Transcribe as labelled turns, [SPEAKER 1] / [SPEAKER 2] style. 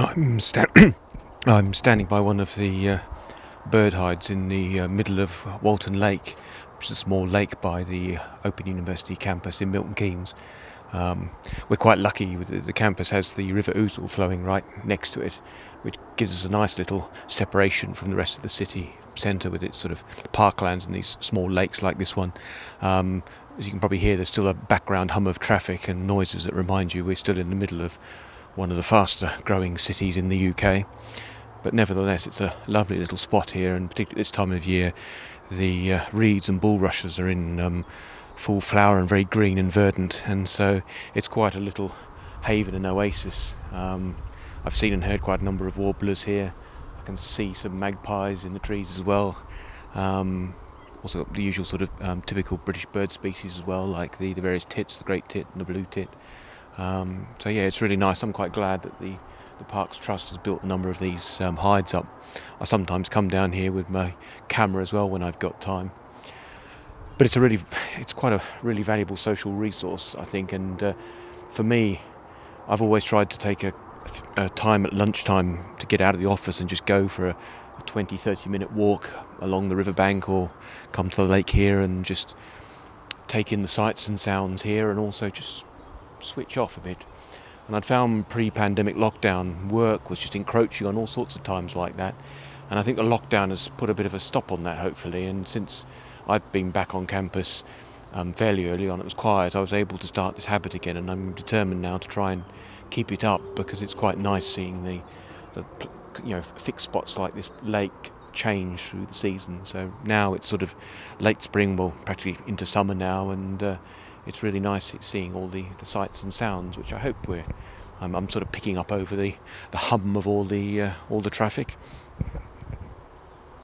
[SPEAKER 1] I'm, sta- I'm standing by one of the uh, bird hides in the uh, middle of Walton Lake, which is a small lake by the Open University campus in Milton Keynes. Um, we're quite lucky. The, the campus has the River Ouzel flowing right next to it, which gives us a nice little separation from the rest of the city centre with its sort of parklands and these small lakes like this one. Um, as you can probably hear, there's still a background hum of traffic and noises that remind you we're still in the middle of one of the faster growing cities in the UK. But nevertheless, it's a lovely little spot here, and particularly this time of year, the uh, reeds and bulrushes are in um, full flower and very green and verdant, and so it's quite a little haven and oasis. Um, I've seen and heard quite a number of warblers here. I can see some magpies in the trees as well. Um, also the usual sort of um, typical British bird species as well, like the, the various tits, the great tit and the blue tit. Um, so yeah, it's really nice. I'm quite glad that the, the Parks Trust has built a number of these um, hides up. I sometimes come down here with my camera as well when I've got time. But it's a really, it's quite a really valuable social resource, I think. And uh, for me, I've always tried to take a, a, time at lunchtime to get out of the office and just go for a, a 20, 30 minute walk along the riverbank or come to the lake here and just take in the sights and sounds here and also just switch off a bit. And I'd found pre pandemic lockdown work was just encroaching on all sorts of times like that. And I think the lockdown has put a bit of a stop on that, hopefully. And since I've been back on campus um, fairly early on, it was quiet, I was able to start this habit again. And I'm determined now to try and keep it up because it's quite nice seeing the, the you know, fixed spots like this lake change through the season. So now it's sort of late spring, well, practically into summer now, and uh, it's really nice seeing all the, the sights and sounds, which I hope we're I'm, I'm sort of picking up over the, the hum of all the uh, all the traffic.